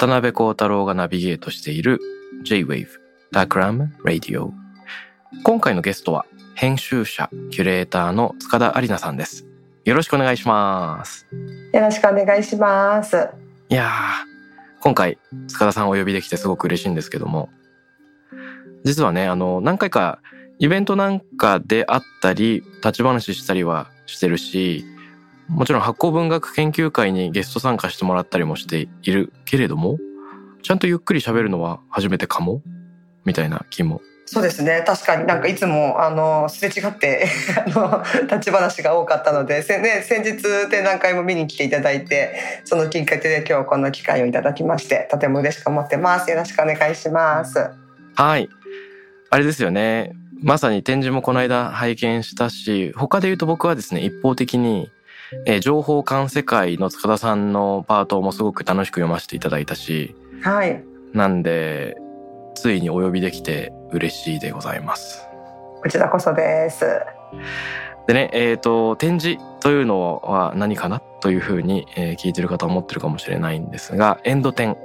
渡辺幸太郎がナビゲートしている J-Wave Darkram Radio 今回のゲストは編集者キュレーターの塚田有奈さんです。よろしくお願いします。よろしくお願いします。いやー今回塚田さんをお呼びできてすごく嬉しいんですけども。実はねあの何回かイベントなんかであったり立ち話したりはしてるしもちろん発酵文学研究会にゲスト参加してもらったりもしているけれどもちゃんとゆっくり喋るのは初めてかも？みたいな気もそうですね。確かになんかいつもあのすれ違って あの立ち話が多かったので、せね先日展覧会も見に来ていただいて、そのきっかけで今日この機会をいただきまして、とても嬉しく思ってます。よろしくお願いします。はい。あれですよね。まさに展示もこの間拝見したし、他で言うと僕はですね、一方的に、えー情報館世界の塚田さんのパートもすごく楽しく読ませていただいたし、はい。なんで、ついにお呼びできて嬉しいでございます。こちらこそです。でね、えっ、と、展示というのは何かな？というふうに、えー聞いてる方は思ってるかもしれないんですが、エンド展、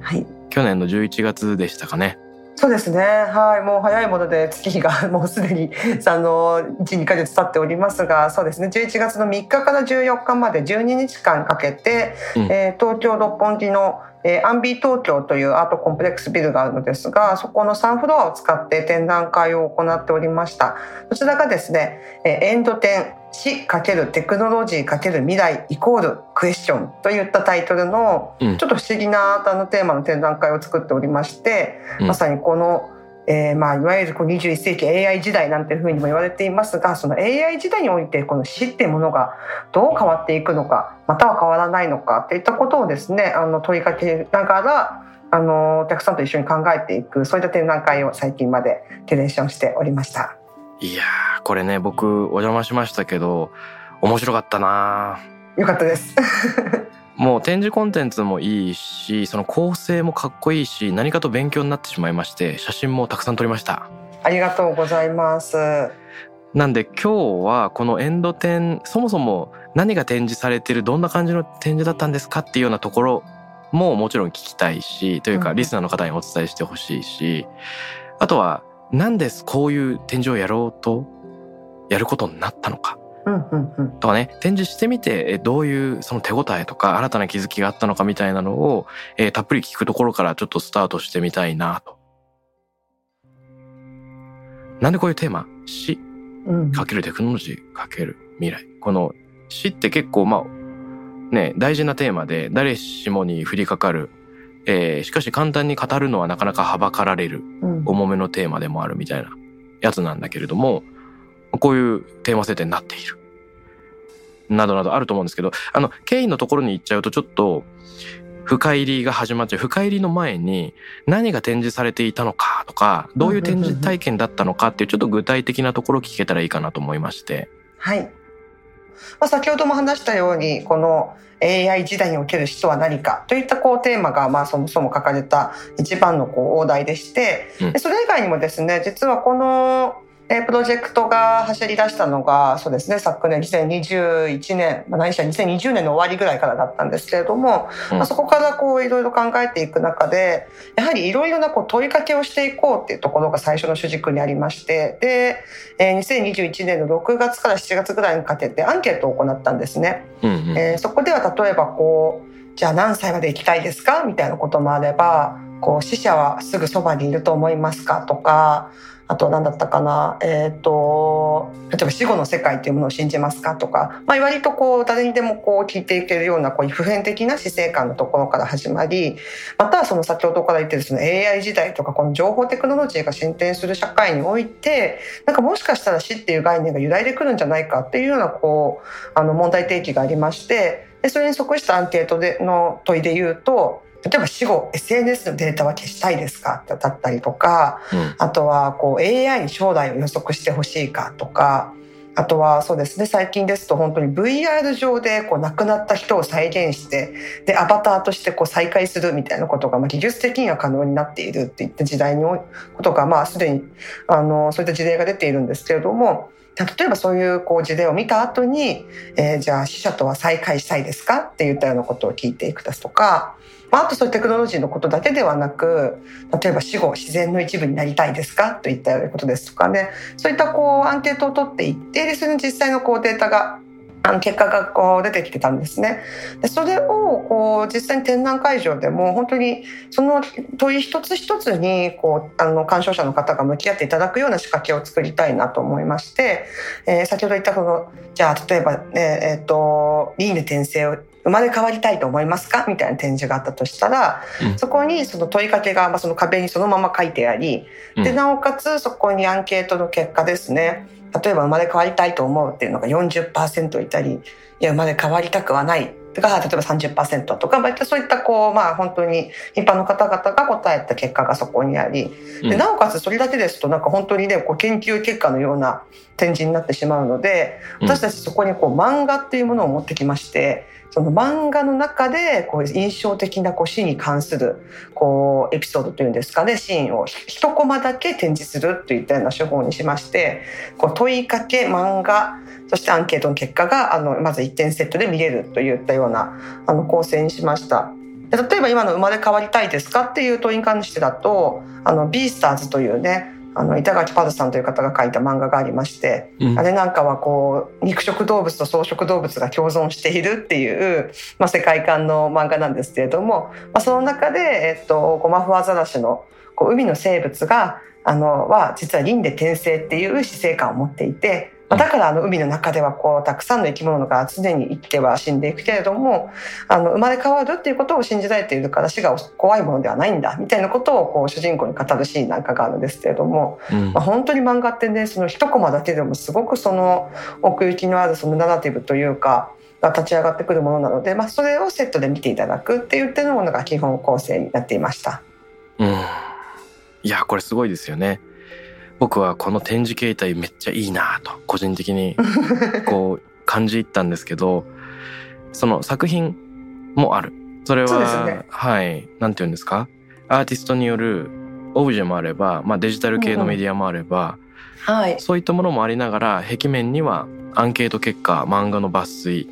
はい。去年の11月でしたかね。そうですね。はい。もう早いもので月日が もうすでにあの1、2ヶ月経っておりますが、そうですね。11月の3日から14日まで12日間かけて、うんえー東京六本木の、えーアンビー東京というアートコンプレックスビルがあるのですが、そこの3フロアを使って展覧会を行っておりました。こちらがですね、えーエンド展死×テクノロジー×未来イコールクエスチョンといったタイトルのうんちょっと不思議なあのテーマの展覧会を作っておりまして、うんまさにこの、えーまあ、いわゆるこう21世紀 AI 時代なんていうふうにも言われていますがその AI 時代においてこの死っていうものがどう変わっていくのかまたは変わらないのかといったことをですねあの問いかけながらあのお客さんと一緒に考えていくそういった展覧会を最近までキュレーションしておりました。いやー、これね、僕お邪魔しましたけど、面白かったなよかったです。もう展示コンテンツもいいし、その構成もかっこいいし、何かと勉強になってしまいまして、写真もたくさん撮りました。ありがとうございます。なんで今日はこのエンド展、そもそも何が展示されてる、どんな感じの展示だったんですかっていうようなところももちろん聞きたいし、というかうんリスナーの方にお伝えしてほしいし、あとはなんでこういう展示をやろうと、やることになったのか。とかね展示してみてえどういうその手応えとか新たな気づきがあったのかみたいなのを、えーたっぷり聞くところからちょっとスタートしてみたいなと。なんでこういうテーマ？死。うん。かける。テクノロジー。かける。未来。この死って結構まあね大事なテーマで誰しもに降りかかる、えーしかし簡単に語るのはなかなかはばかられるうん重めのテーマでもあるみたいなやつなんだけれども、こういうテーマ設定になっている。などなどあると思うんですけど、あの、経緯のところに行っちゃうとちょっと、深入りが始まっちゃう。深入りの前に何が展示されていたのかとか、どういう展示体験だったのかっていうちょっと具体的なところを聞けたらいいかなと思いまして。はい。まあ、先ほども話したようにこの AI 時代における死とは何かといったこうテーマがまあそもそも書かれた一番のこう大題でして、それ以外にもですね実はこのえープロジェクトが走り出したのがそうですね昨年2021年、まあ、何しろ2020年の終わりぐらいからだったんですけれども、うんまあ、そこからこういろいろ考えていく中でやはりいろいろなこう問いかけをしていこうっていうところが最初の主軸にありましてで、えー2021年の6月から7月ぐらいにかけてアンケートを行ったんですね。うんうん。えーそこでは例えばこうじゃあ何歳まで生きたいですか？みたいなこともあればこう死者はすぐそばにいると思いますか？とかあとは何だったかな、えーと、例えば死後の世界というものを信じますかとか、まあ、割とこう誰にでもこう聞いていけるようなこう普遍的な死生観のところから始まりまたはその先ほどから言ってるその AI 時代とかこの情報テクノロジーが進展する社会においてなんかもしかしたら死っていう概念が揺らいでくるんじゃないかっていうようなこうあの問題提起がありましてでそれに即したアンケートでの問いで言うと例えば死後 SNS のデータは消したいですか？だったりとか、うん、あとはこう AI に将来を予測してほしいかとかあとはそうですね最近ですと本当に VR 上でこう亡くなった人を再現してでアバターとしてこう再会するみたいなことがまあ技術的には可能になっているっていった時代にことがまあすでにあのそういった事例が出ているんですけれども例えばそういうこう事例を見た後に、えー、じゃあ死者とは再会したいですか？って言ったようなことを聞いていくだとかまあ、あとそういうテクノロジーのことだけではなく例えば死後自然の一部になりたいですか？といったようなことですとかね。そういったこうアンケートを取っていってでそれに実際のこうデータがあの結果がこう出てきてたんですね。でそれをこう実際に展覧会場でも本当にその問い一つ一つにこうあの鑑賞者の方が向き合っていただくような仕掛けを作りたいなと思いまして、えー、先ほど言ったこのじゃあ例えば、ねえーと、輪廻転生を生まれ変わりたいと思いますか？みたいな展示があったとしたら、うん、そこにその問いかけが、まあ、その壁にそのまま書いてあり、うん、でなおかつそこにアンケートの結果ですね例えば生まれ変わりたいと思うっていうのが40%いたりいや生まれ変わりたくはない。が例えば30%とか、まあ、そういったこう、まあ、本当に一般の方々が答えた結果がそこにありでなおかつそれだけですとなんか本当にねこう研究結果のような展示になってしまうので私たちそこにこう漫画っていうものを持ってきまして。その漫画の中でこう印象的なこう死に関するこうエピソードというんですかねシーンを一コマだけ展示するといったような手法にしましてこう問いかけ漫画そしてアンケートの結果があのまず1点セットで見れるといったようなあの構成にしました。例えば今の「生まれ変わりたいですか?」っていう問いに関してだと「あのビースターズ」というねあの板垣パズさんという方が書いた漫画がありまして、うん、あれなんかはこう肉食動物と草食動物が共存しているっていう、まあ、世界観の漫画なんですけれども、まあ、その中で、えっと、ゴマフアザラシのこう海の生物があのは実は輪廻転生っていう死生観を持っていてだからあの海の中ではこうたくさんの生き物が常に生きては死んでいくけれどもあの生まれ変わるっていうことを信じられているから死が怖いものではないんだみたいなことをこう主人公に語るシーンなんかがあるんですけれども、うん、まあ、本当に漫画ってねその一コマだけでもすごくその奥行きのあるそのナラティブというかが立ち上がってくるものなので、まあ、それをセットで見ていただくって言ってるものが基本構成になっていました。うん、いやこれすごいですよね。僕はこの展示形態めっちゃいいなと個人的に こう感じ入ったんですけどその作品もある。それは、ね、はい。何て言うんですか？アーティストによるオブジェもあれば、まあ、デジタル系のメディアもあれば、うん。はい、そういったものもありながら壁面にはアンケート結果漫画の抜粋、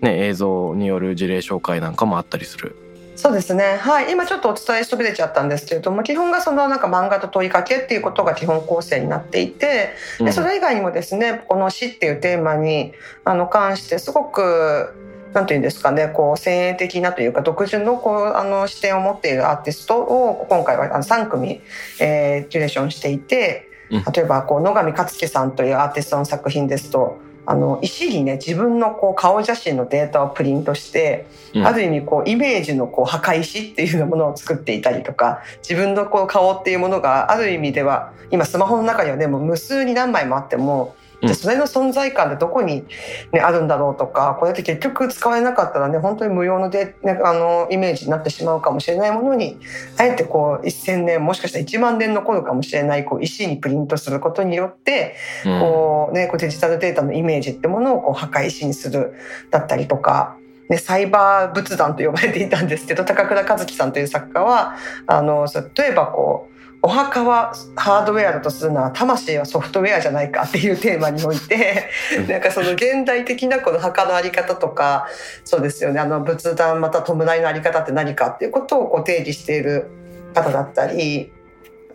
ね、映像による事例紹介なんかもあったりするそうですね。はい。今ちょっとお伝えしそびれちゃったんですけれども、基本がそのなんか漫画と問いかけっていうことが基本構成になっていて、でそれ以外にもですね、この死っていうテーマにあの関してすごくなんていうんですかね、こう先鋭的なというか独自のこうあの視点を持っているアーティストを今回はあの3組、えー、キュレーションしていて、例えばこう野上克樹さんというアーティストの作品ですと。あの石にね自分のこう顔写真のデータをプリントして、うん、ある意味こうイメージのこう墓石っていうものを作っていたりとか自分のこう顔っていうものがある意味では今スマホの中にはねもう無数に何枚もあってもでそれの存在感でどこに、ね、あるんだろうとかこうやって結局使われなかったらね本当に無用ので、ね、あのイメージになってしまうかもしれないものにあえてこう1,000年もしかしたら1万年残るかもしれないこう石にプリントすることによって、こうね、こうデジタルデータのイメージってものをこう破壊石にするだったりとか。ね、サイバー仏壇と呼ばれていたんですけど高倉和樹さんという作家はあの例えばこうお墓はハードウェアだとするなら魂はソフトウェアじゃないかっていうテーマにおいてなんかその現代的なこの墓の在り方とかそうですよね。あの仏壇また弔いの在り方って何かっていうことをこう定義している方だったり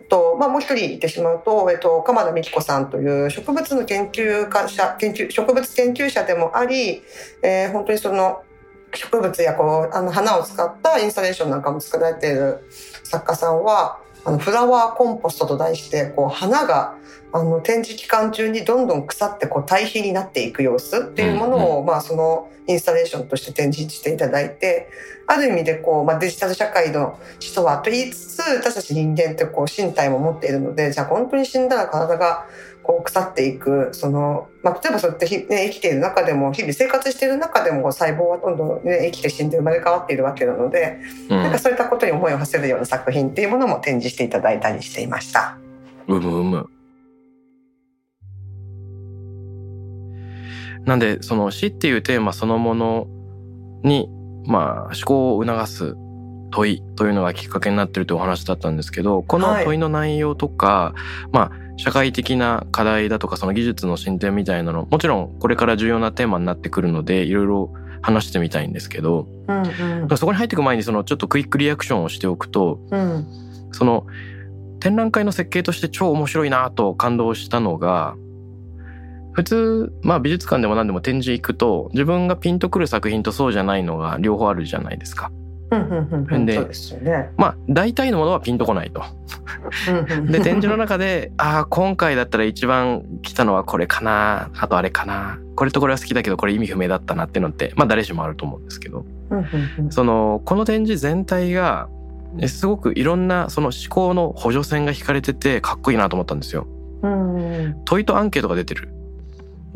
と、まあ、もう一人言ってしまうと、えっと、鎌田美希子さんという植物の研究家者研究植物研究者でもあり、えー、本当にその植物やこうあの花を使ったインスタレーションなんかも作られている作家さんはあのフラワーコンポストと題してこう花があの展示期間中にどんどん腐ってこう堆肥になっていく様子っていうものを、まあ、そのインスタレーションとして展示していただいてある意味でこう、まあ、デジタル社会の基礎はと言いつつ私たち人間ってこう身体も持っているのでじゃあ本当に死んだら体がこう腐っていくその、まあ、例えばそうやってひ、ね、生きている中でも日々生活している中でも細胞はどんどん、ね、生きて死んで生まれ変わっているわけなので、うん、なんかそういったことに思いを馳せるような作品っていうものも展示していただいたりしていました。うむうむ。なんでその死っていうテーマそのものにまあ思考を促す問いというのがきっかけになってるというお話だったんですけどこの問いの内容とか、はい、まあ社会的な課題だとかその技術の進展みたいなのもちろんこれから重要なテーマになってくるのでいろいろ話してみたいんですけど、うんうん、そこに入っていく前にそのちょっとクイックリアクションをしておくと、うん、その展覧会の設計として超面白いなと感動したのが普通、まあ美術館でも何でも展示行くと自分がピンとくる作品とそうじゃないのが両方あるじゃないですか。で、そうですよね。まあ大体のものはピンとこないと。で展示の中でああ今回だったら一番来たのはこれかなあとあれかなこれとこれは好きだけどこれ意味不明だったなっていうのってまあ誰しもあると思うんですけどそのこの展示全体がすごくいろんなその思考の補助線が引かれててかっこいいなと思ったんですよ。問いとアンケートが出てる。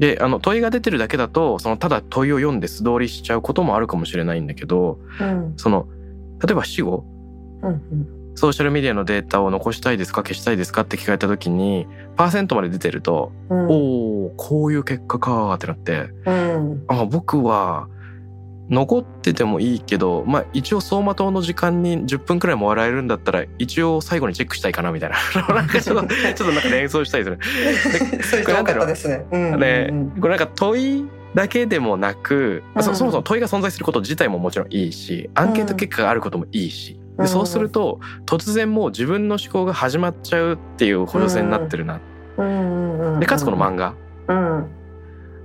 であの問いが出てるだけだとそのただ問いを読んで素通りしちゃうこともあるかもしれないんだけど、うん、その例えば死後、うんうん、ソーシャルメディアのデータを残したいですか消したいですかって聞かれた時にパーセントまで出てると、うん、おおこういう結果かってなって、うん、あ僕は残っててもいいけど、まあ一応走馬灯の時間に10分くらいも笑えるんだったら、一応最後にチェックしたいかなみたいな。なんかちょっと、ちょっとなんか連想したりする。そういうかったですね。ね、これなんか問いだけでもなく、うん、そそもそも問いが存在すること自体ももちろんいいし、アンケート結果があることもいいし、でそうすると突然もう自分の思考が始まっちゃうっていう補助線になってるな。でかつこの漫画。うん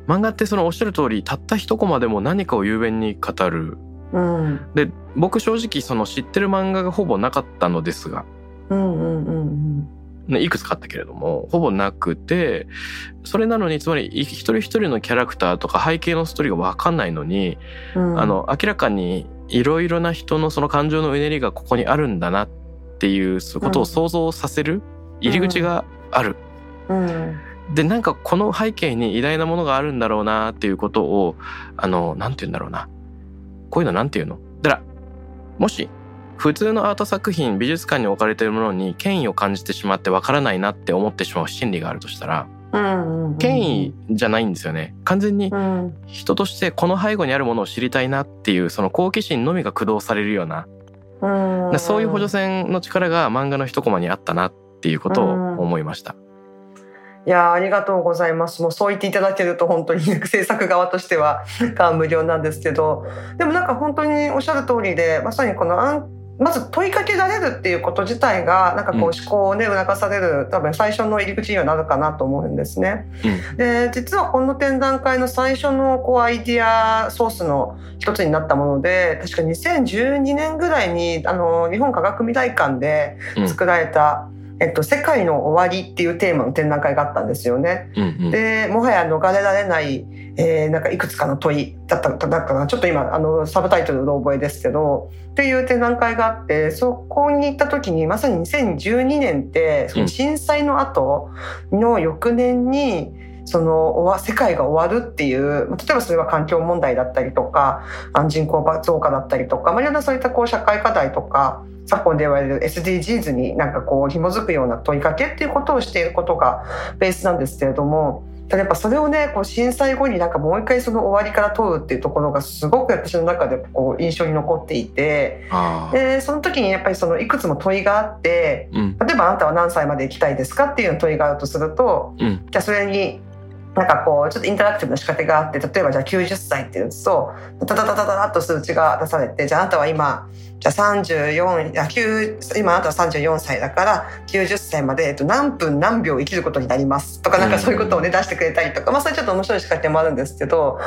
漫画ってそのおっしゃる通りたった一コマでも何かを雄弁に語る、うん、で僕正直その知ってる漫画がほぼなかったのですが、うんうんうんね、いくつかあったけれどもほぼなくてそれなのにつまり一人一人のキャラクターとか背景のストーリーが分かんないのに、うん、あの明らかにいろいろな人のその感情のうねりがここにあるんだなっていうことを想像させる入り口がある。うんでなんかこの背景に偉大なものがあるんだろうなっていうことをあのなんて言うんだろうな。こういうのなんて言うの？だからもし普通のアート作品美術館に置かれているものに権威を感じてしまってわからないなって思ってしまう心理があるとしたら、権威じゃないんですよね。完全に人としてこの背後にあるものを知りたいなっていうその好奇心のみが駆動されるような、そういう補助線の力が漫画の一コマにあったなっていうことを思いました。いやありがとうございます。もうそう言っていただけると本当に 制作側としては 感無量なんですけど、でもなんか本当におっしゃる通りで、まさにこのまず問いかけられるっていうこと自体がなんかこう思考をね促される多分最初の入り口にはなるかなと思うんですね。うん、で実はこの展覧会の最初のこうアイディアソースの一つになったもので確か2012年ぐらいにあの日本科学未来館で作られた、うんえっと、世界の終わりっていうテーマの展覧会があったんですよね。うんうん、で、もはや逃れられない、えー、なんかいくつかの問いだっただかな。ちょっと今、あの、サブタイトルの覚えですけど、っていう展覧会があって、そこに行った時に、まさに2012年って、その震災の後の翌年に、その世界が終わるっていう例えばそれは環境問題だったりとか人口増加だったりとか、まあ、いろんなそういったこう社会課題とか昨今で言われる SDGs になんかこう紐づくような問いかけっていうことをしていることがベースなんですけれどもただやっぱそれをねこう震災後になんかもう一回その終わりから問うっていうところがすごく私の中でこう印象に残っていてでその時にやっぱりそのいくつも問いがあって、うん、例えばあなたは何歳まで生きたいですかっていう問いがあるとすると、うん、じゃあそれになんかこうちょっとインタラクティブな仕掛けがあって例えばじゃあ90歳って打つとタタタタタタッと数値が出されてじゃああなたは今じゃあ34いや9今あなたは34歳だから90歳まで、えっと、何分何秒生きることになりますとかなんかそういうことをね出してくれたりとか、まあ、それちょっと面白い仕掛けもあるんですけど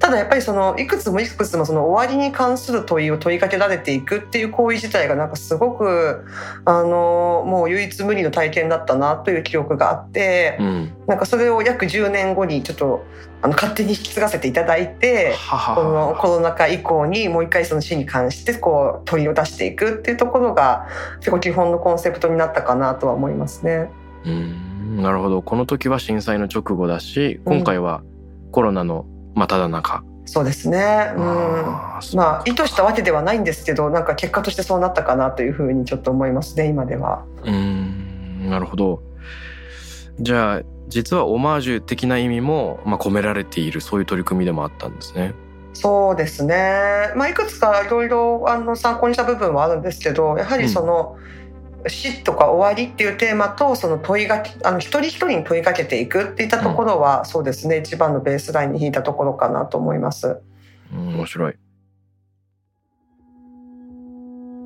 ただやっぱりそのいくつもいくつもその終わりに関する問いを問いかけられていくっていう行為自体がなんかすごくあのもう唯一無二の体験だったなという記憶があって、うん、なんかそれを約10年後にちょっとあの勝手に引き継がせていただいてこのコロナ禍以降にもう一回その死に関してこう問いを出していくっていうところが結構基本のコンセプトになったかなとは思いますね。うん。なるほど。この時は震災の直後だし今回はコロナの真ただ中、うん、そうですね、うん、まあ意図したわけではないんですけどなんか結果としてそうなったかなというふうにちょっと思いますね今では。うん。なるほど。じゃあ実はオマージュ的な意味も、まあ、込められているそういう取り組みでもあったんですね。そうですね、まあ、いくつかいろいろあの参考にした部分はあるんですけどやはりその、うん、死とか終わりっていうテーマとその問いがあの一人一人に問いかけていくっていったところは、うん、そうですね。一番のベースラインに引いたところかなと思います。うん、面白い。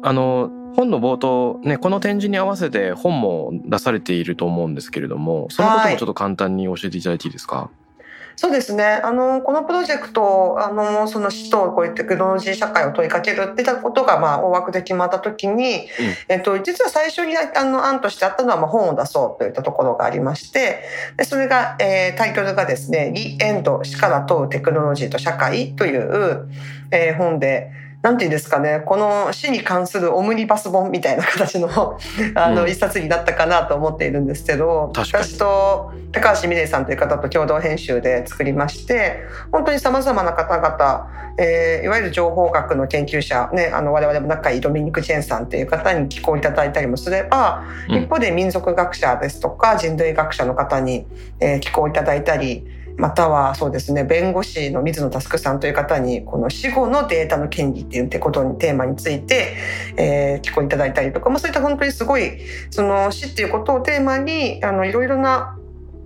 あの本の冒頭ねこの展示に合わせて本も出されていると思うんですけれどもそのこともちょっと簡単に教えていただいていいですか、そうですね。あの、このプロジェクト、あの、その死とこういうテクノロジー社会を問いかけるってたことが、まあ、大枠で決まったときに、うん、えっと、実は最初に、あの、案としてあったのは、まあ、本を出そうといったところがありまして、でそれが、えー、タイトルがですね、リエンド、死から問うテクノロジーと社会という、えー、本で、なんていうんですかね、この死に関するオムニバス本みたいな形のあの、一冊になったかなと思っているんですけど、私と高橋美玲さんという方と共同編集で作りまして、本当に様々な方々、えー、いわゆる情報学の研究者、ね、あの、我々も仲いいドミニク・チェンさんという方に寄稿いただいたりもすれば、うん、一方で民族学者ですとか人類学者の方に、えー、寄稿いただいたり、またはそうですね弁護士の水野佑さんという方にこの死後のデータの権利っていうことにテーマについて、えー、聞こえいただいたりとか、まあ、そういった本当にすごいその死っていうことをテーマにあのいろいろな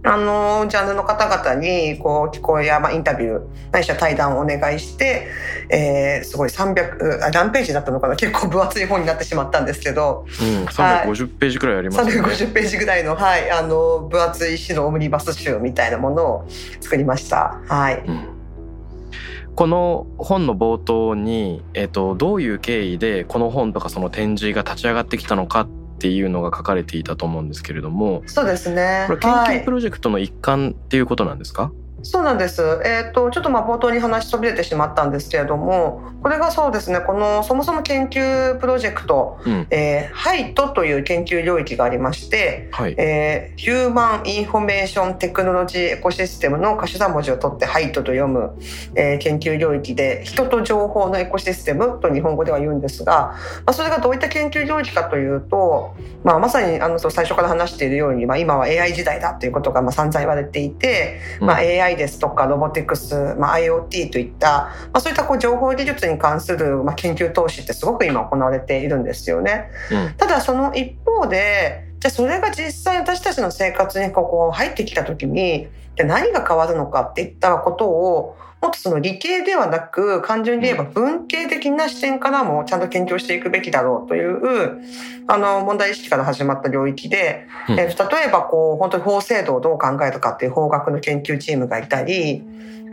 あの、ジャンルの方々に、こう、聞こえや、まあ、インタビュー、ないしは対談をお願いして、えー、すごい300、あ、何ページだったのかな？結構分厚い本になってしまったんですけど。うん、350ページくらいありますね。350ページぐらいの、はい、あの、分厚い死のオムニバス集みたいなものを作りました。はい。うんこの本の冒頭に、えっと、どういう経緯でこの本とかその展示が立ち上がってきたのかっっていうのが書かれていたと思うんですけれども。そうですね。これ研究プロジェクトの一環っていうことなんですか、はいそうなんです。えっ、ー、とちょっとまあ冒頭に話しそびれてしまったんですけれども、これがそうですね。このそもそも研究プロジェクト、うん、えー、 HITE という研究領域がありまして、はい、えー、 Human Information Technology Ecosystem の頭文字を取って HITE と読む、えー、研究領域で、人と情報のエコシステムと日本語では言うんですが、まあそれがどういった研究領域かというと、まあまさにあの最初から話しているように、まあ今は AI 時代だということがまあ散々言われていて、まあ AI ですとかロボティクス、まあ、IoT といった、まあ、そういったこう情報技術に関する、まあ、研究投資ってすごく今行われているんですよね。うん、ただその一方でじゃあそれが実際私たちの生活にここ入ってきた時にじゃ何が変わるのかっていったことをもっとその理系ではなく、単純に言えば文系的な視点からもちゃんと研究していくべきだろうという、あの、問題意識から始まった領域で、うん、え例えばこう、本当に法制度をどう考えるかっていう法学の研究チームがいたり、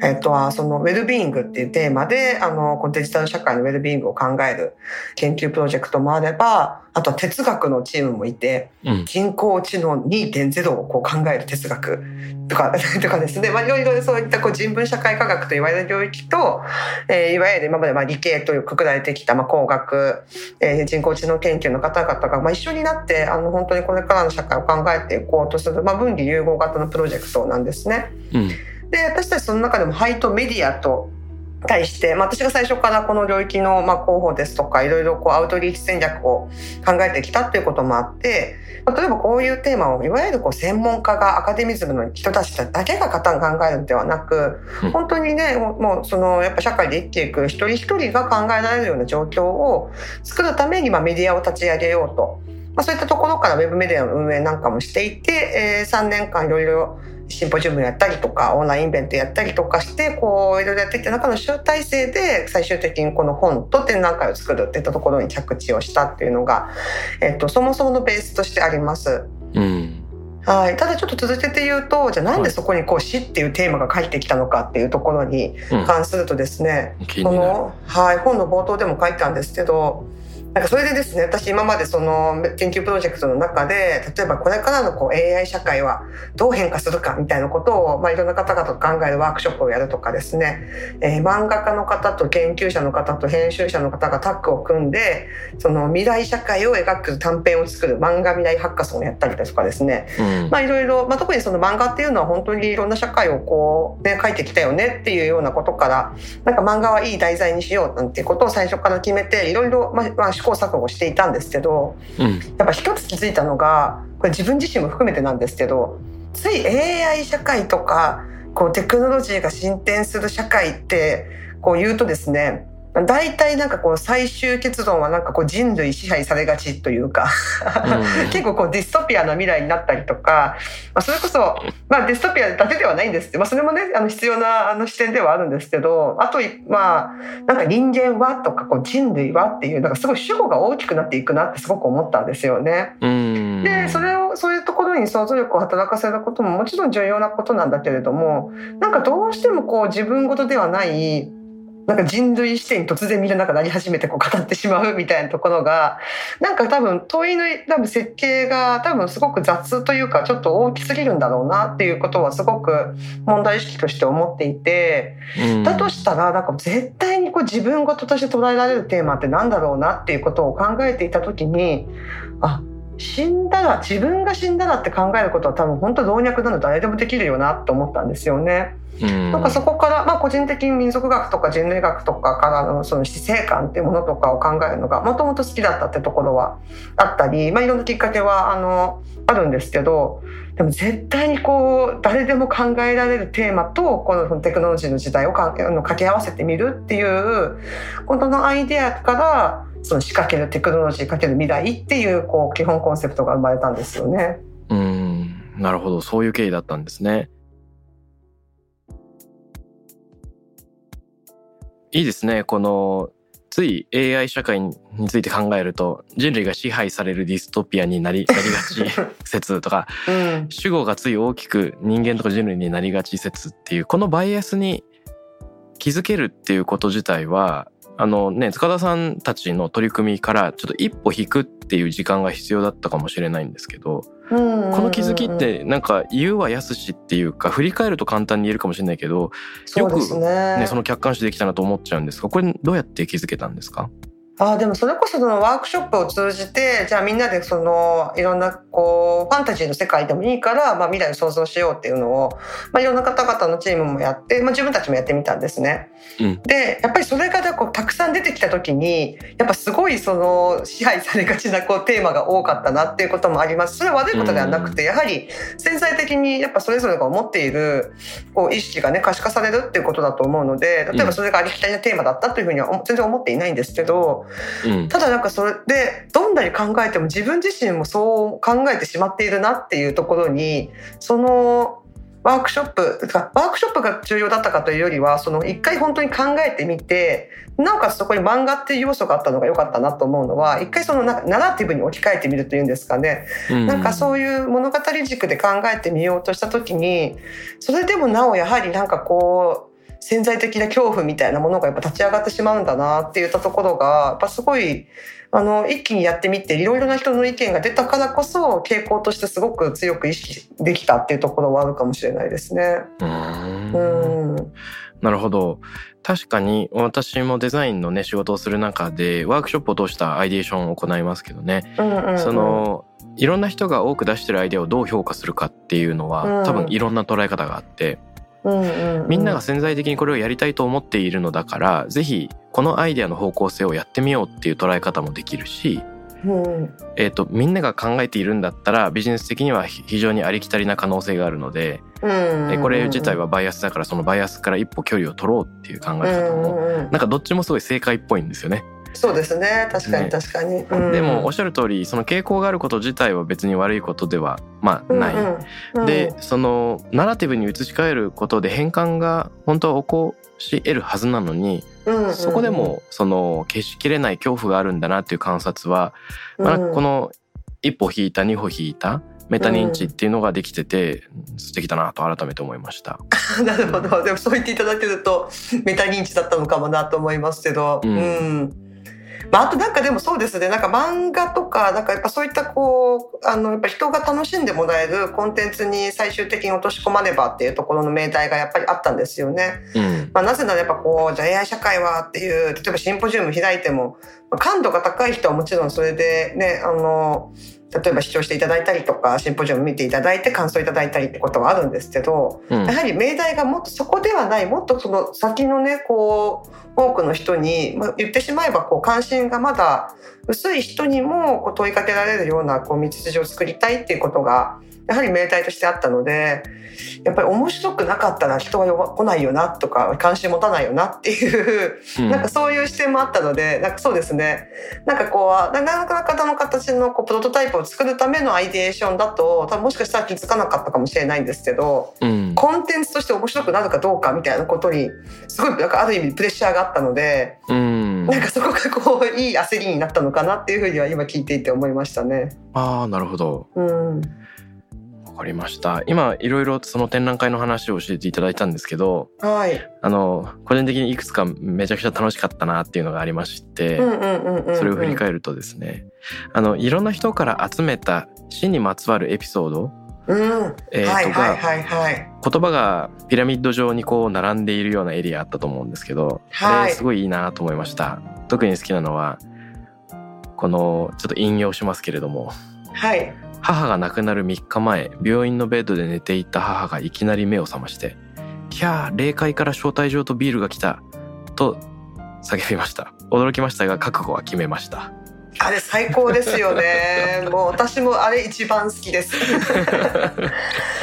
えっとは、そのウェルビーイングっていうテーマで、あの、このデジタル社会のウェルビーイングを考える研究プロジェクトもあれば、あとは哲学のチームもいて、うん、人工知能2.0をこう考える哲学とか、とかですね、まあ、いろいろそういったこう人文社会科学と言われる領域と、えー、いわゆる今までまあ理系というくくられてきたまあ工学、えー、人工知能研究の方々がまあ一緒になって、あの、本当にこれからの社会を考えていこうとする、まあ、分離融合型のプロジェクトなんですね。うんで、私たちその中でもハイトメディアと対して、まあ、私が最初からこの領域の、まあ、広報ですとか、いろいろこうアウトリーチ戦略を考えてきたっていうこともあって、例えばこういうテーマを、いわゆるこう専門家がアカデミズムの人たちだけが考えるんではなく、本当にね、もうその、やっぱ社会で生きていく一人一人が考えられるような状況を作るために、まあ、メディアを立ち上げようと。まあ、そういったところからウェブメディアの運営なんかもしていて、えー、3年間いろいろシンポジウムやったりとかオンラインイベントやったりとかしてこういろいろやっていった中の集大成で最終的にこの本と展覧会を作るっていったところに着地をしたっていうのが、えっと、そもそものベースとしてあります。うん。はい、ただちょっと続けて言うとじゃあなんでそこにこう死っていうテーマが返ってきたのかっていうところに関するとですね、うん、この、はい、本の冒頭でも書いたんですけどなんかそれでですね私今までその研究プロジェクトの中で例えばこれからのこう AI 社会はどう変化するかみたいなことを、まあ、いろんな方々と考えるワークショップをやるとかですね、えー、漫画家の方と研究者の方と編集者の方がタッグを組んでその未来社会を描く短編を作る漫画未来ハッカソンをやったりとかですね、うん、まあいろいろ、まあ、特にその漫画っていうのは本当にいろんな社会をこう、ね、描いてきたよねっていうようなことからなんか漫画はいい題材にしようなんていうことを最初から決めていろいろ、まあ、試行錯誤していたんですけど、うん、やっぱ一つ気づいたのがこれ自分自身も含めてなんですけどつい AI 社会とかこうテクノロジーが進展する社会ってこう言うとですね大体なんかこう最終結論はなんかこう人類支配されがちというか結構こうディストピアな未来になったりとか、まあ、それこそ、まあ、ディストピアだけではないんです。まあ、それもねあの必要なあの視点ではあるんですけどあとまあなんか人間はとかこう人類はっていうなんかすごい主語が大きくなっていくなってすごく思ったんですよね。でそれをそういうところに想像力を働かせることももちろん重要なことなんだけれどもなんかどうしてもこう自分事ではないなんか人類視点に突然みんななんかなり始めてこう語ってしまうみたいなところがなんか多分問いの多分設計が多分すごく雑というかちょっと大きすぎるんだろうなっていうことはすごく問題意識として思っていて、だとしたらなんか絶対にこう自分事として捉えられるテーマってなんだろうなっていうことを考えていた時にあ死んだら自分が死んだらって考えることは多分本当老若なの誰でもできるよなと思ったんですよね。なんかそこから、まあ、個人的に民族学とか人類学とかからのその死生観っていうものとかを考えるのがもともと好きだったってところはあったり、まあ、いろんなきっかけはあのあるんですけどでも絶対にこう誰でも考えられるテーマとこのテクノロジーの時代をか掛け合わせてみるっていうこのアイデアからその仕掛けるテクノロジーかける未来っていうこう基本コンセプトが生まれたんですよね。うんなるほどそういう経緯だったんですね。いいですねこのつい AI 社会について考えると人類が支配されるディストピアになりなりがち説とか、うん、主語がつい大きく人間とか人類になりがち説っていうこのバイアスに気づけるっていうこと自体はあのね塚田さんたちの取り組みからちょっと一歩引くっていう時間が必要だったかもしれないんですけど、この気づきってなんか言うはやすしっていうか振り返ると簡単に言えるかもしれないけどよくねその客観視できたなと思っちゃうんですがこれどうやって気づけたんですか？あでもそれこそそのワークショップを通じてじゃあみんなでそのいろんなこうファンタジーの世界でもいいから、まあ、未来を想像しようっていうのを、まあ、いろんな方々のチームもやって、まあ、自分たちもやってみたんですね。うん、でやっぱりそれがこうたくさん出てきた時にやっぱすごいその支配されがちなこうテーマが多かったなっていうこともありますそれは悪いことではなくて、やはり潜在的にやっぱそれぞれが思っているこう意識がね可視化されるっていうことだと思うので例えばそれがありきたりなテーマだったというふうには全然思っていないんですけど。ただなんかそれでどんなに考えても自分自身もそう考えてしまっているなっていうところにそのワークショップワークショップが重要だったかというよりはその一回本当に考えてみてなおかつそこに漫画っていう要素があったのが良かったなと思うのは一回そのナラティブに置き換えてみるというんですかね、うん、なんかそういう物語軸で考えてみようとした時にそれでもなおやはりなんかこう潜在的な恐怖みたいなものがやっぱ立ち上がってしまうんだなって言ったところがやっぱすごいあの一気にやってみていろいろな人の意見が出たからこそ傾向としてすごく強く意識できたっていうところはあるかもしれないですね。うん。なるほど。確かに私もデザインのね仕事をする中でワークショップを通したアイデーションを行いますけどね、うんうんうん、そのいろんな人が多く出してるアイデアをどう評価するかっていうのは、多分いろんな捉え方があって。みんなが潜在的にこれをやりたいと思っているのだから是非このアイデアの方向性をやってみようっていう捉え方もできるし、うん。えーと、みんなが考えているんだったらビジネス的には非常にありきたりな可能性があるので、うんこれ自体はバイアスだからそのバイアスから一歩距離を取ろうっていう考え方も、うん。なんかどっちもすごい正解っぽいんですよね。そうですね。確かにね。確かに、うん。でもおっしゃる通りその傾向があること自体は別に悪いことではまあない。うん。うん。でそのナラティブに移し替えることで変換が本当は起こし得るはずなのにうんうんそこでもその消しきれない恐怖があるんだなっていう観察は、まあ、うんこの一歩引いた二歩引いたメタ認知っていうのができてて素敵だなと改めて思いました。なるほど。でもそう言っていただけるとメタ認知だったのかもなと思いますけど、うん。うんまあ、あとなんかでもそうですねなんか漫画とかなんかやっぱそういったこうあのやっぱ人が楽しんでもらえるコンテンツに最終的に落とし込まねばっていうところの命題がやっぱりあったんですよね。うんまあ、なぜならやっぱこうじゃあ AI 社会はっていう例えばシンポジウム開いてもまあ感度が高い人はもちろんそれでねあの例えば視聴していただいたりとかシンポジウム見ていただいて感想いただいたりってことはあるんですけど、うん。やはり命題がもっとそこではないもっとその先のねこう多くの人に、まあ、言ってしまえばこう関心がまだ薄い人にもこう問いかけられるようなこう道筋を作りたいっていうことがやはり命題としてあったのでやっぱり面白くなかったら人は来ないよなとか関心持たないよなっていううん。なんかそういう視点もあったのでなんかそうですね。なんかこうなかなかの形のこうプロトタイプを作るためのアイデーションだと多分もしかしたら気づかなかったかもしれないんですけどうん。コンテンツとして面白くなるかどうかみたいなことにすごいなんかある意味プレッシャーがあったのでうん。なんかそこがこういい焦りになったのかなっていうふうには今聞いていて思いましたね。ああなるほど。うん、わかりました。今いろいろその展覧会の話を教えていただいたんですけどはい、あの個人的にいくつかめちゃくちゃ楽しかったなっていうのがありまして、それを振り返るとですねあのいろんな人から集めた死にまつわるエピソード、うん、えーとはいはいがはいはい。言葉がピラミッド状にこう並んでいるようなエリアあったと思うんですけど、はい。あれすごいいいなと思いました。特に好きなのはこのちょっと引用しますけれども。はい。母が亡くなる3日前病院のベッドで寝ていた母がいきなり目を覚まして「キャー霊界から招待状とビールが来た」と叫びました驚きましたが覚悟は決めましたあれ最高ですよね。もう私もあれ一番好きです。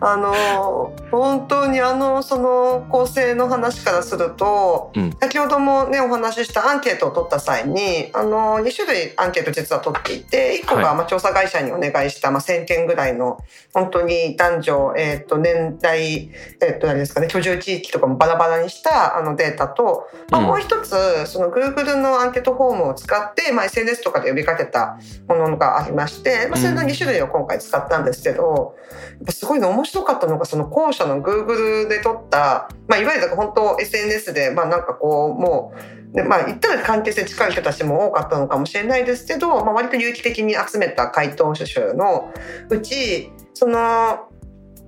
あの本当にあのその構成の話からすると、うん。先ほどもねお話ししたアンケートを取った際にあの2種類アンケート実は取っていて1個がはい。まあ調査会社にお願いした、まあ、1,000件ぐらいの本当に男女、えー、と年代、えー、と何ですかね居住地域とかもバラバラにしたあのデータと、まもう一つその Google のアンケートフォームを使って、まあ、SNS とかで呼びかけたものがありまして、まあ、それの2種類を今回使ったんですけど、やっぱすごいの面白かったのがその後者の Google で撮った、まあ、いわゆる本当 SNS でまあなんかこうもう、ねまあ、言ったら関係性近い人たちも多かったのかもしれないですけど、まあ、割と有機的に集めた回答種々のうちその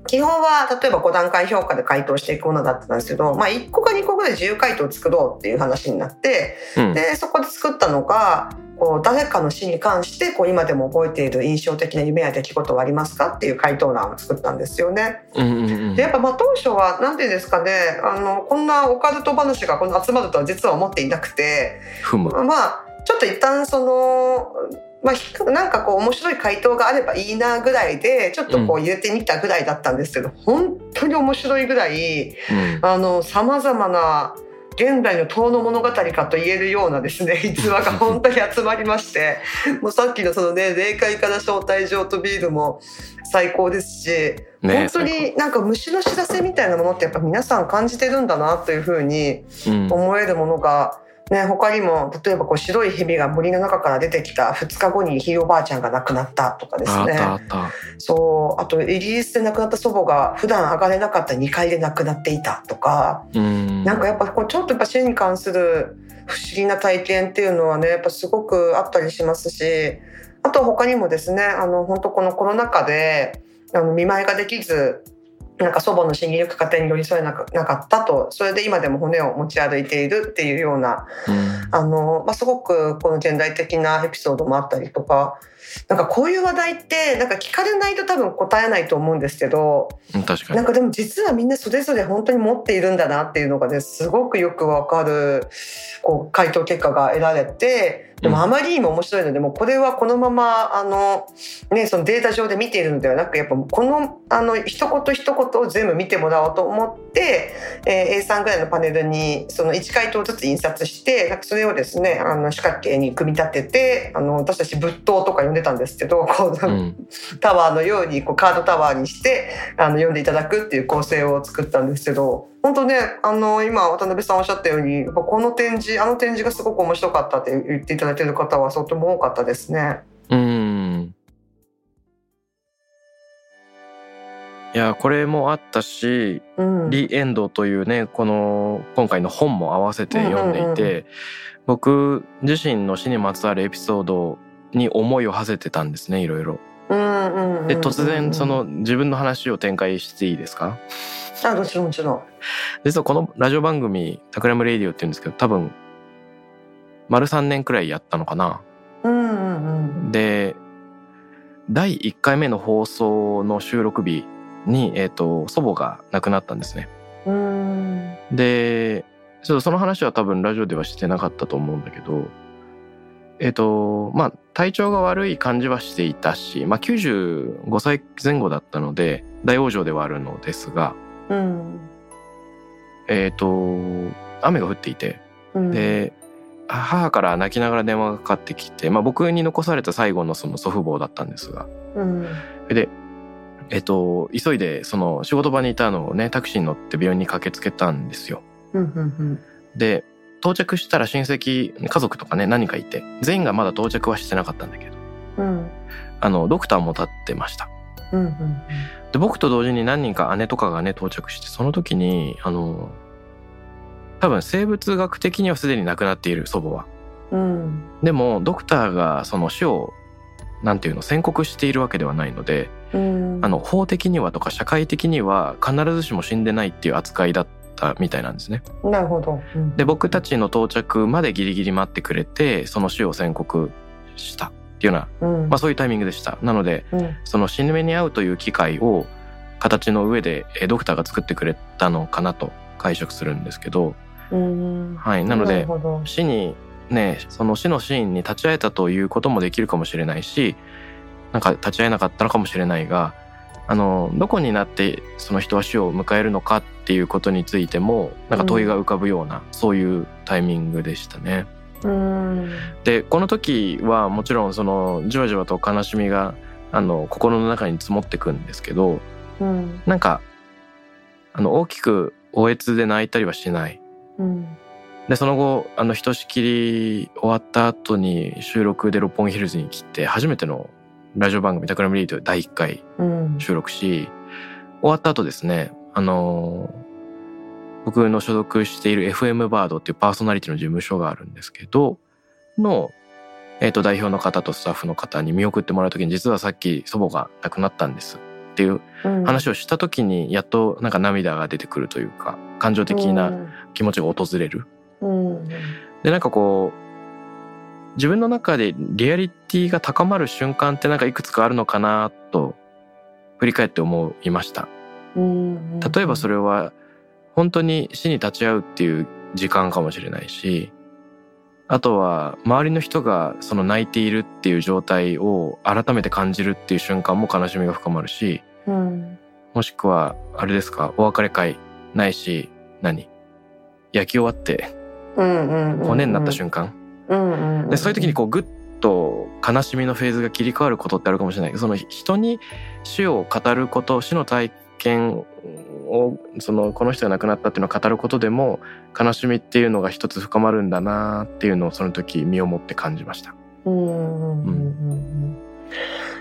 基本は例えば5段階評価で回答していくものだったんですけど、まあ、1個か2個ぐらい自由回答を作ろうっていう話になってうん。でそこで作ったのがこう誰かの死に関してこう今でも覚えている印象的な夢や出来事はありますかっていう回答欄を作ったんですよね。うんうんうんでやっぱまあ当初は何ていうんですかねあのこんなオカルト話がこの集まるとは実は思っていなくてまあちょっと一旦その。まあ、ひなんかこう面白い回答があればいいなぐらいでちょっとこう入れてみたぐらいだったんですけど、本当に面白いぐらいうんあの様々な現代の遠の物語かと言えるようなですね 逸話が本当に集まりましてもうさっきのそのね霊界から招待状とビールも最高ですし、ね本当になんか虫の知らせみたいなものってやっぱ皆さん感じてるんだなというふうにうん思えるものが。ね、他にも例えばこう白い蛇が森の中から出てきた2日後にひいおばあちゃんが亡くなったとかですね。そうあとイギリスで亡くなった祖母が普段上がれなかった2階で亡くなっていたとかうん。なんかやっぱこうちょっとやっぱ死に関する不思議な体験っていうのはねやっぱすごくあったりしますしあと他にもですねあの本当このコロナ禍であの見舞いができずなんか祖母の死にゆく家庭に寄り添えなかったとそれで今でも骨を持ち歩いているっていうようなうん。あの、まあ、すごくこの現代的なエピソードもあったりとかなんかこういう話題ってなんか聞かれないと多分答えないと思うんですけどうん確かに。なんかでも実はみんなそれぞれ本当に持っているんだなっていうのがねすごくよくわかるこう回答結果が得られてでもあまりにも面白いのでもうこれはこのままあの、ね、そのデータ上で見ているのではなくやっぱこのあの一言一言を全部見てもらおうと思って、えー、A3 ぐらいのパネルにその1回答ずつ印刷してそれをですねあの四角形に組み立ててあの私たち仏塔とか呼んでたんですけど こう、うん、タワーのようにこうカードタワーにしてあの読んでいただくっていう構成を作ったんですけど本当ねあの今渡辺さんおっしゃったようにこの展示あの展示がすごく面白かったって言っていただいている方はとても多かったですね。うん。いやこれもあったしうん、「RE-END」というねこの今回の本も合わせて読んでいて、僕自身の死にまつわるエピソードに思いを馳せてたんですねいろいろ。で突然その自分の話を展開していいですか？あもちろんもちろん。実はこのラジオ番組「タクラムレディオ」って言うんですけど多分丸3年くらいやったのかな。うんうんうん、で第1回目の放送の収録日に、えーと、祖母が亡くなったんですね。でちょっとその話は多分ラジオではしてなかったと思うんだけどえっ、ー、とまあ体調が悪い感じはしていたし、まあ、95歳前後だったので大往生ではあるのですが、うん、えっ、と雨が降っていて、うん、で母から泣きながら電話がかかってきて、まあ、僕に残された最後のその祖父母だったんですが、うん、でえっと急いでその仕事場にいたのをねタクシーに乗って病院に駆けつけたんですよ。で到着したら親戚家族とかね何かいて全員がまだ到着はしてなかったんだけど、うん、あのドクターも立ってました。うんうんうん、で僕と同時に何人か姉とかがね到着してその時にあの多分生物学的にはすでに亡くなっている祖母は。うん、でもドクターがその死をなんていうの宣告しているわけではないので、うん、あの法的にはとか社会的には必ずしも死んでないっていう扱いだったみたいなんですね。なるほど。うん、で僕たちの到着までギリギリ待ってくれてその死を宣告したっていうような、うん、まあ、そういうタイミングでした。なので、その死ぬ目に遭うという機会を形の上でドクターが作ってくれたのかなと解釈するんですけど、はい、なので死にねその死のシーンに立ち会えたということもできるかもしれないしなんか立ち会えなかったのかもしれないがあのどこになってその人は死を迎えるのかっていうことについてもなんか問いが浮かぶような、うん、そういうタイミングでしたね。でこの時はもちろんそのじわじわと悲しみがあの心の中に積もってくんですけど、うん、なんかあの大きくおえつで泣いたりはしない。うん、でその後あのひとしきり終わった後に収録で六本木ヒルズに来て初めてのラジオ番組「タクラムリード」第1回収録し、うん、終わった後ですねあの僕の所属している FM バードっていうパーソナリティの事務所があるんですけどの、えー、と代表の方とスタッフの方に見送ってもらう時に実はさっき祖母が亡くなったんですっていう話をした時にやっとなんか涙が出てくるというか感情的な気持ちが訪れる。でなんかこう自分の中でリアリティが高まる瞬間ってなんかいくつかあるのかなと振り返って思いました。例えばそれは本当に死に立ち会うっていう時間かもしれないしあとは周りの人がその泣いているっていう状態を改めて感じるっていう瞬間も悲しみが深まるし、うん、もしくはあれですかお別れ会ないし何？焼き終わって骨になった瞬間、でそういう時にこうグッと悲しみのフェーズが切り替わることってあるかもしれないけどその人に死を語ること死の体験をそのこの人が亡くなったっていうのを語ることでも悲しみっていうのが一つ深まるんだなっていうのをその時身をもって感じました。うん、うん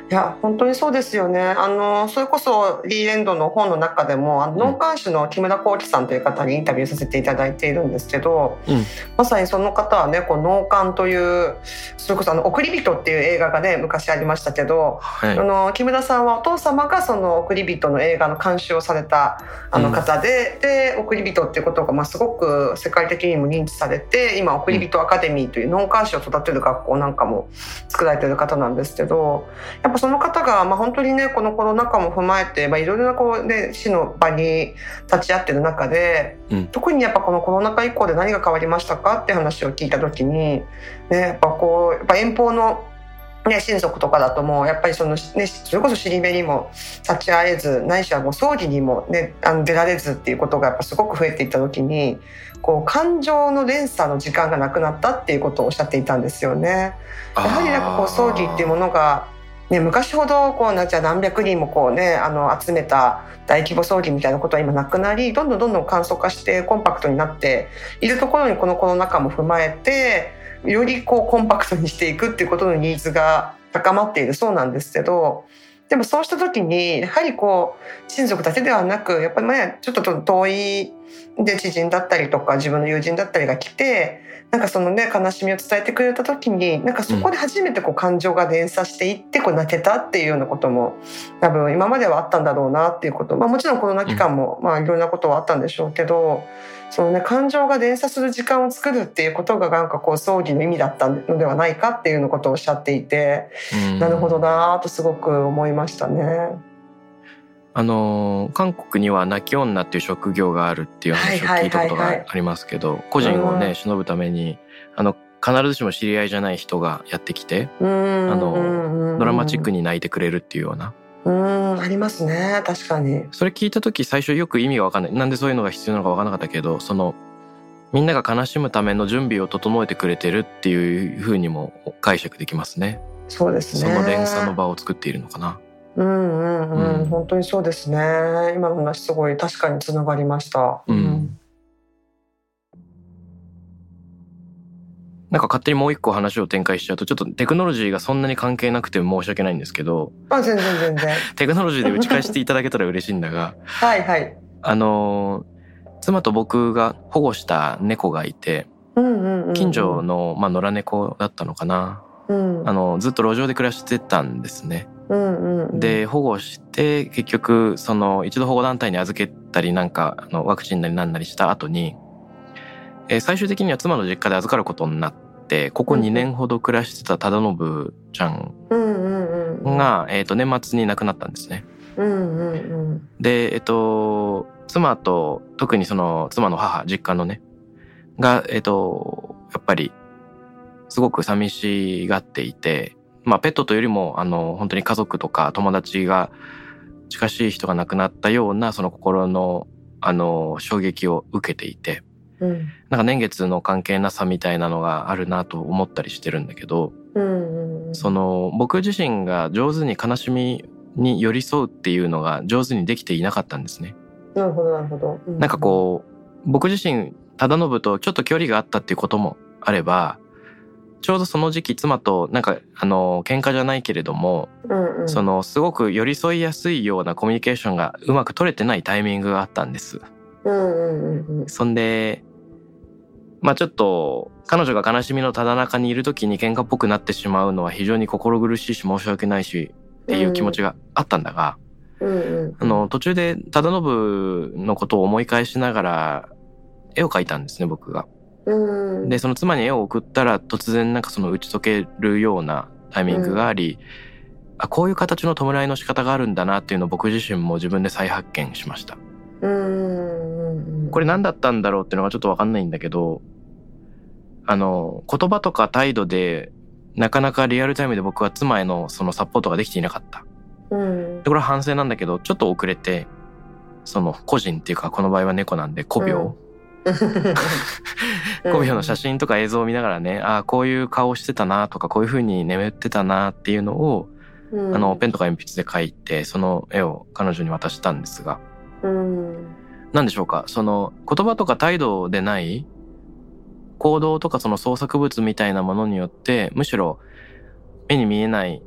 いや本当にそうですよね。あのそれこそリーエンドの本の中でもあの脳幹視の木村幸喜さんという方にインタビューさせていただいているんですけど、うん、まさにその方はねこう脳幹というそれこそあの「送り人」っていう映画がね昔ありましたけど、はい、あの木村さんはお父様がその「送り人」の映画の監修をされたあの方で、うん、で「送り人」っていうことがまあすごく世界的にも認知されて今「送り人アカデミー」という脳幹視を育てる学校なんかも作られてる方なんですけどやっぱかその方が、まあ、本当にねこのコロナ禍も踏まえて、まあ、いろいろなこう、ね、死の場に立ち会ってる中で、うん特にやっぱこのコロナ禍以降で何が変わりましたかって話を聞いた時に、ね、やっぱこうやっぱ遠方の、ね、親族とかだともうやっぱりその、ね、それこそ尻目にも立ち会えずないしはもう葬儀にも、ね、あの出られずっていうことがやっぱすごく増えていった時にこう感情の連鎖の時間がなくなったっていうことをおっしゃっていたんですよね。やはりなんかこう葬儀っていうものが、ね、昔ほどこうなんちゃ何百人もこう、ね、あの集めた大規模葬儀みたいなことは今なくなりどんどんどんどん簡素化してコンパクトになっているところにこのコロナ禍も踏まえてよりこうコンパクトにしていくっていうことのニーズが高まっているそうなんですけどでもそうした時にやはりこう親族だけではなくやっぱりねちょっと遠いで知人だったりとか自分の友人だったりが来てなんかそのね悲しみを伝えてくれた時になんかそこで初めてこう感情が連鎖していってこう泣けたっていうようなことも多分今まではあったんだろうなっていうこと、まあ、もちろんコロナ期間もまあいろんなことはあったんでしょうけど、そのね感情が連鎖する時間を作るっていうことがなんかこう葬儀の意味だったのではないかっていうようなことをおっしゃっていて、うん。なるほどなぁとすごく思いましたね。あのー韓国には泣き女っていう職業があるっていう話を聞いたことがありますけど個人をうん。ね忍ぶためにあの必ずしも知り合いじゃない人がやってきてうんあのドラマチックにに泣いてくれるっていうようなうんありますね確かに。それ聞いた時最初よく意味が分かんないなんでそういうのが必要なのか分かんなかったけどそのみんなが悲しむための準備を整えてくれてるっていう風にも解釈できますねそうですね。その連鎖の場を作っているのかなうんうんうん、うん本当にそうですね。今の話すごい確かにつながりました。うんなんか勝手にもう一個話を展開しちゃうとちょっとテクノロジーがそんなに関係なくて申し訳ないんですけどまあ全然全然。テクノロジーで打ち返していただけたら嬉しいんだがはいはい。あのー妻と僕が保護した猫がいて。近所の、まあ、野良猫だったのかなうんあのずっと路上で暮らしてたんですね。で保護して結局その一度保護団体に預けたりなんかあのワクチンなりなんなりした後に、えー最終的には妻の実家で預かることになってここ2年ほど暮らしてた忠信ちゃんが、えー、と年末に亡くなったんですね。でえっ、と妻と特にその妻の母実家のねがえっ、とやっぱりすごく寂しがっていてまあペットというよりもあの本当に家族とか友達が近しい人が亡くなったようなその心のあの衝撃を受けていてうん。なんか年月の関係なさみたいなのがあるなと思ったりしてるんだけどうんうんその僕自身が上手に悲しみに寄り添うっていうのが上手にできていなかったんですね。なるほどなるほど、うなんかこう僕自身忠信とちょっと距離があったっていうこともあればちょうどその時期妻となんかあの喧嘩じゃないけれども、うんうん、そのすごく寄り添いやすいようなコミュニケーションがうまく取れてないタイミングがあったんです。うんうんうんうん。そんでまあちょっと彼女が悲しみのただ中にいる時に喧嘩っぽくなってしまうのは非常に心苦しいし申し訳ないしっていう気持ちがあったんだが、うんうんあの途中で忠信のことを思い返しながら絵を描いたんですね僕が。うんでその妻に絵を送ったら突然なんかその打ち解けるようなタイミングがあり、あこういう形の弔いの仕方があるんだなっていうのを僕自身も自分で再発見しました。うんこれ何だったんだろうっていうのがちょっとわかんないんだけどあの言葉とか態度でなかなかリアルタイムで僕は妻へのそのサポートができていなかった。うん。でこれは反省なんだけどちょっと遅れてその個人っていうかこの場合は猫なんで古病、古病の写真とか映像を見ながらねああこういう顔してたなとかこういう風に眠ってたなっていうのを、うん。あのペンとか鉛筆で描いてその絵を彼女に渡したんですが。うん何でしょうか？その言葉とか態度でない行動とかその創作物みたいなものによってむしろ目に見えない。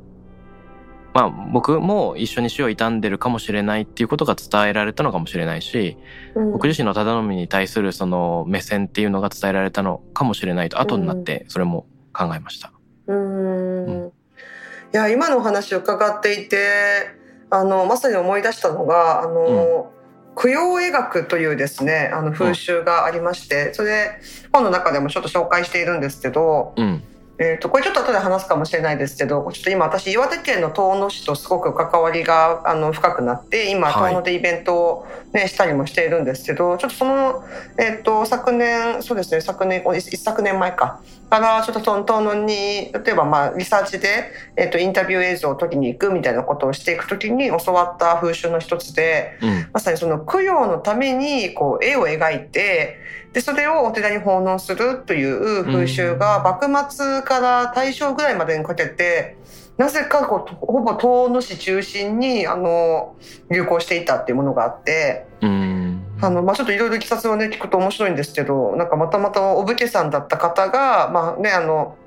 まあ僕も一緒に死を悼んでるかもしれないっていうことが伝えられたのかもしれないしうん。僕自身の忠信に対するその目線っていうのが伝えられたのかもしれないと後になってそれも考えました。うん。いや今のお話を伺っていてあのまさに思い出したのがあの、供養絵学というですねあの風習がありまして、それ本の中でもちょっと紹介しているんですけど、うん、えー、とこれちょっと後で話すかもしれないですけどちょっと今私岩手県の遠野市とすごく関わりがあの深くなって今遠野でイベントを、ね、したりもしているんですけどちょっとその、えー、と昨年そうですね昨年一昨年前か。からちょっとその遠野に例えばまあリサーチで、えー、とインタビュー映像を撮りに行くみたいなことをしていく時に教わった風習の一つで、うん、まさにその供養のためにこう絵を描いてでそれをお寺に奉納するという風習が幕末から大正ぐらいまでにかけてなぜかこうほぼ遠野市中心にあの流行していたっていうものがあって。あのまあ、ちょっといろいろいきさつをね聞くと面白いんですけどなんかまたまたお武家さんだった方が、まあね、あの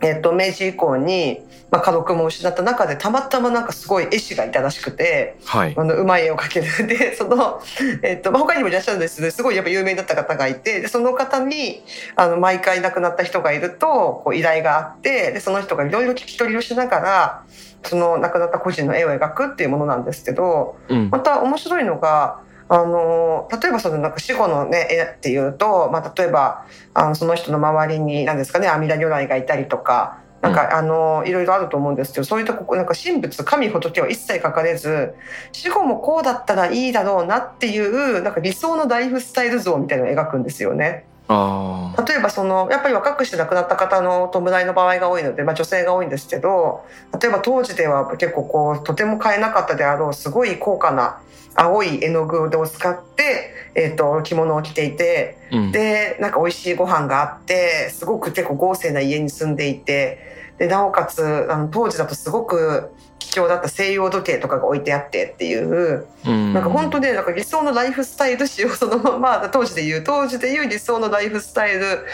えっと、明治以降に、まあ、家族も失った中でたまたまなんかすごい絵師がいたらしくて、はい、あのうまい絵を描ける。でその、えっとまあ、他にもいらっしゃるんですけどすごいやっぱ有名だった方がいてでその方にあの毎回亡くなった人がいるとこう依頼があってでその人がいろいろ聞き取りをしながらその亡くなった個人の絵を描くっていうものなんですけど、うん、また面白いのがあの例えばそのなんか死後の、ね、絵っていうと、まあ、例えばあのその人の周りに何ですかね阿弥陀如来がいたりとか。なんか、うん、あのいろいろあると思うんですけどそういうとこなんか神仏神仏は一切書かれず死後もこうだったらいいだろうなっていうなんか理想のライフスタイル像みたいなのを描くんですよね。例えばそのやっぱり若くして亡くなった方の弔いの場合が多いので、まあ、女性が多いんですけど例えば当時では結構こうとても買えなかったであろうすごい高価な青い絵の具を使って、えーと、着物を着ていて、うん、でなんか美味しいご飯があってすごく結構豪勢な家に住んでいてでなおかつあの当時だとすごく貴重だった西洋時計とかが置いてあってっていう、うん、なんか本当ねなんか理想のライフスタイル史をそのまま当時で言う当時で言う理想のライフスタイル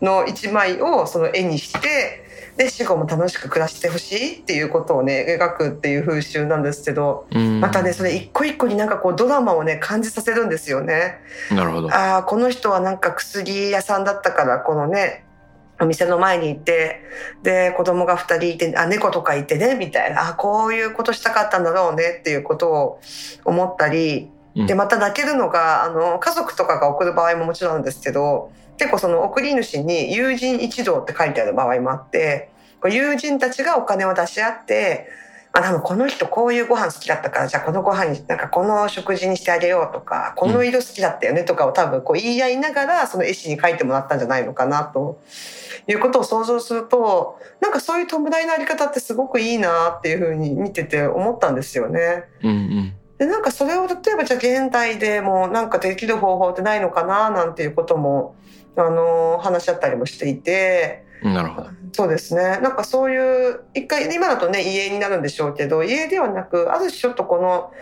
の一枚をその絵にしてで死後も楽しく暮らしてほしいっていうことをね描くっていう風習なんですけど、うん、またねそれ一個一個になんかこうドラマをね感じさせるんですよね。なるほど。ああこの人はなんか薬屋さんだったからこのねお店の前に行ってで子供が2人いてあ猫とかいてねみたいな。あこういうことしたかったんだろうねっていうことを思ったりでまた泣けるのがあの家族とかが送る場合ももちろんですけど結構その送り主に友人一同って書いてある場合もあって友人たちがお金を出し合ってあ多分この人こういうご飯好きだったからじゃあこのご飯になんかこの食事にしてあげようとかこの色好きだったよねとかを多分こう言い合いながらその絵師に書いてもらったんじゃないのかなということを想像するとなんかそういう弔いのあり方ってすごくいいなっていうふうに見てて思ったんですよね。うんうん。でなんかそれを例えばじゃあ現代でもなんかできる方法ってないのかななんていうこともあの話し合ったりもしていて。なるほど。そうですね。なんかそういう一回今だとね家になるんでしょうけど家ではなくある種ちょっとこの、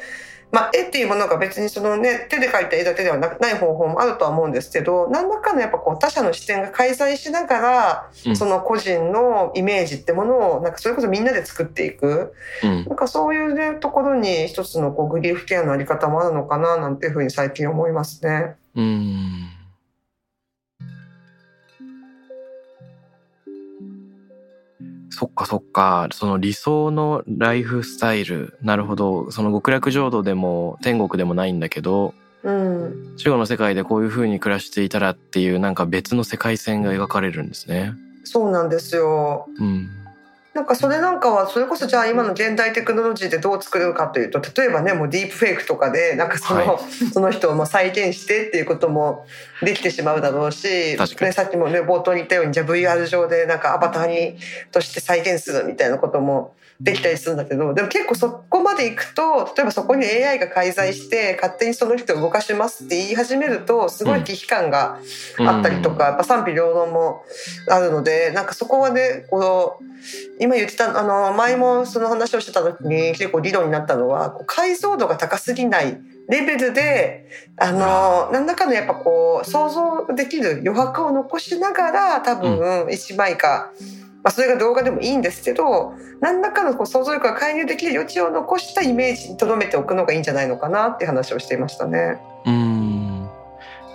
まあ、絵っていうものが別にその、ね、手で描いた絵だけではない方法もあるとは思うんですけど何らかのやっぱこう他者の視点が開催しながら、うん、その個人のイメージってものをなんかそれこそみんなで作っていく、うん、なんかそういう、ね、ところに一つのこうグリーフケアのあり方もあるのかななんていうふうに最近思いますね。うんそっかそっか。その理想のライフスタイル。なるほど。その極楽浄土でも天国でもないんだけど、うん、死後の世界でこういう風に暮らしていたらっていうなんか別の世界線が描かれるんですね。そうなんですよ。うん。なんかそれなんかはそれこそじゃあ今の現代テクノロジーでどう作るかというと例えばねもうディープフェイクとかでなんかそのはい、その人をも再現してっていうこともできてしまうだろうし、ね、さっきもね冒頭に言ったようにじゃあ VR 上でなんかアバターにとして再現するみたいなこともできたりするんだけどでも結構そこまでいくと例えばそこに AI が介在して勝手にその人を動かしますって言い始めるとすごい危機感があったりとか、やっぱ賛否両論もあるのでなんかそこはねこう今言ってたあの前もその話をしてた時に結構理論になったのは解像度が高すぎないレベルであの何らかのやっぱこう想像できる余白を残しながら多分1枚か、まあ、それが動画でもいいんですけど何らかのこう想像力が介入できる余地を残したイメージに留めておくのがいいんじゃないのかなって話をしていましたね。うん。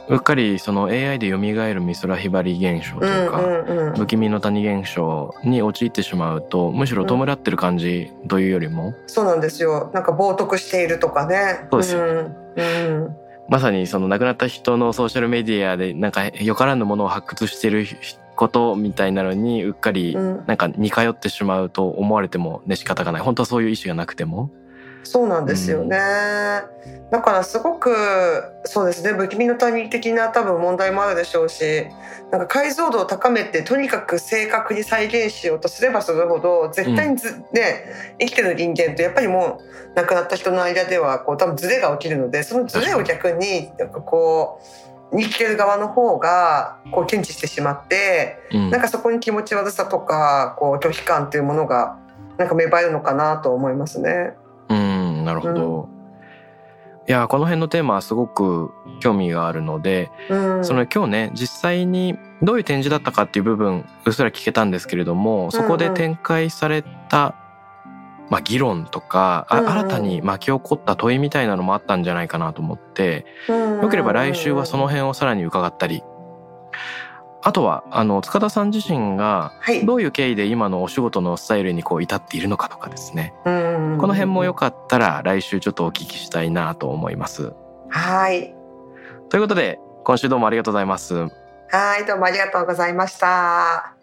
うっかりその AI で蘇る美空ひばり現象というか、不気味の谷現象に陥ってしまうとむしろ弔ってる感じというよりも、そうなんですよ。なんか冒涜しているとかね。そうですよ、うんうん、まさにその亡くなった人のソーシャルメディアでなんかよからぬものを発掘してることみたいなのにうっかりうん。なんか似通ってしまうと思われてもね仕方がない。本当はそういう意思がなくても。そうなんですよね。だからすごくそうですね。不気味の谷的な多分問題もあるでしょうしなんか解像度を高めてとにかく正確に再現しようとすればするほど絶対にず、ね生きてる人間とやっぱりもう亡くなった人の間ではこう多分ズレが起きるのでそのズレを逆になんかこう生きてる側の方がこう検知してしまってうん。なんかそこに気持ち悪さとかこう拒否感というものがなんか芽生えるのかなと思いますね。うんなるほど、いやこの辺のテーマはすごく興味があるので、うん、その今日ね実際にどういう展示だったかっていう部分うっすら聞けたんですけれどもそこで展開された、まあ、議論とか、あうんうん。新たに巻き起こった問いみたいなのもあったんじゃないかなと思ってよよければ来週はその辺をさらに伺ったり。あとはあの塚田さん自身がはい、どういう経緯で今のお仕事のスタイルにこう至っているのかとかですね。ここの辺もよかったら来週ちょっとお聞きしたいなと思います。はい。ということで今週どうもありがとうございます。はいどうもありがとうございました